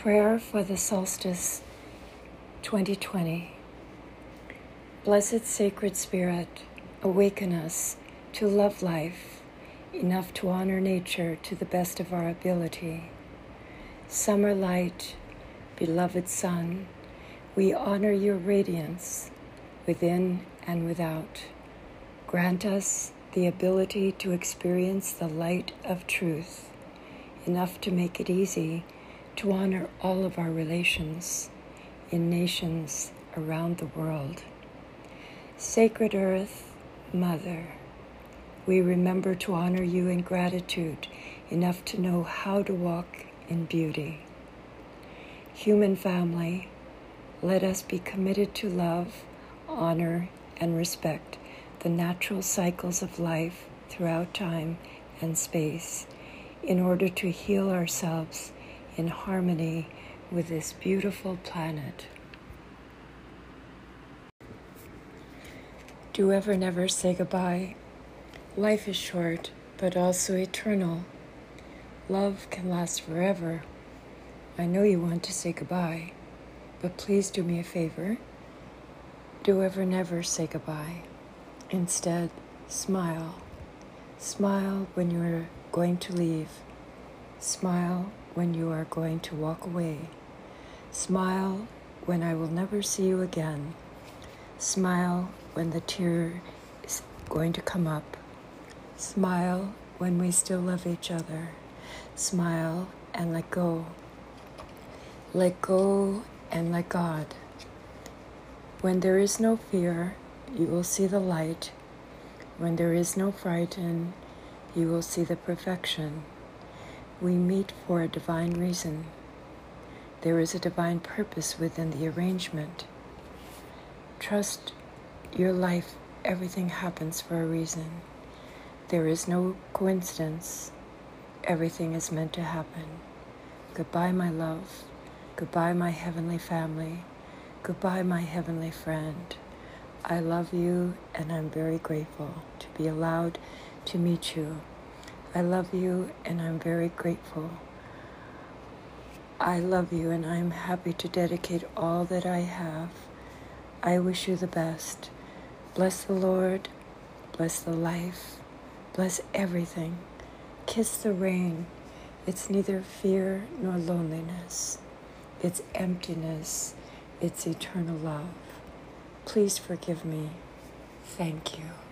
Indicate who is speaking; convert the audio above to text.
Speaker 1: Prayer for the Solstice 2020. Blessed Sacred Spirit, awaken us to love life enough to honor nature to the best of our ability. Summer light, beloved Sun, we honor your radiance within and without. Grant us the ability to experience the light of truth, enough to make it easy to honor all of our relations in nations around the world. Sacred Earth, Mother, we remember to honor you in gratitude enough to know how to walk in beauty. Human family, let us be committed to love, honor, and respect the natural cycles of life throughout time and space in order to heal ourselves in harmony with this beautiful planet. Do ever never say goodbye. Life is short, but also eternal. Love can last forever. I know you want to say goodbye, but please do me a favor. Do ever never say goodbye. Instead, smile. Smile when you're going to leave. Smile when you are going to walk away. Smile when I will never see you again. Smile when the tear is going to come up. Smile when we still love each other. Smile and let go. Let go and let God. When there is no fear, you will see the light. When there is no frighten, you will see the perfection. We meet for a divine reason. There is a divine purpose within the arrangement. Trust your life, everything happens for a reason. There is no coincidence. Everything is meant to happen. Goodbye, my love. Goodbye, my heavenly family. Goodbye, my heavenly friend. I love you and I'm very grateful to be allowed to meet you. I love you and I'm very grateful. I love you and I'm happy to dedicate all that I have. I wish you the best. Bless the Lord, bless the life, bless everything. Kiss the rain. It's neither fear nor loneliness, it's emptiness, it's eternal love. Please forgive me. Thank you.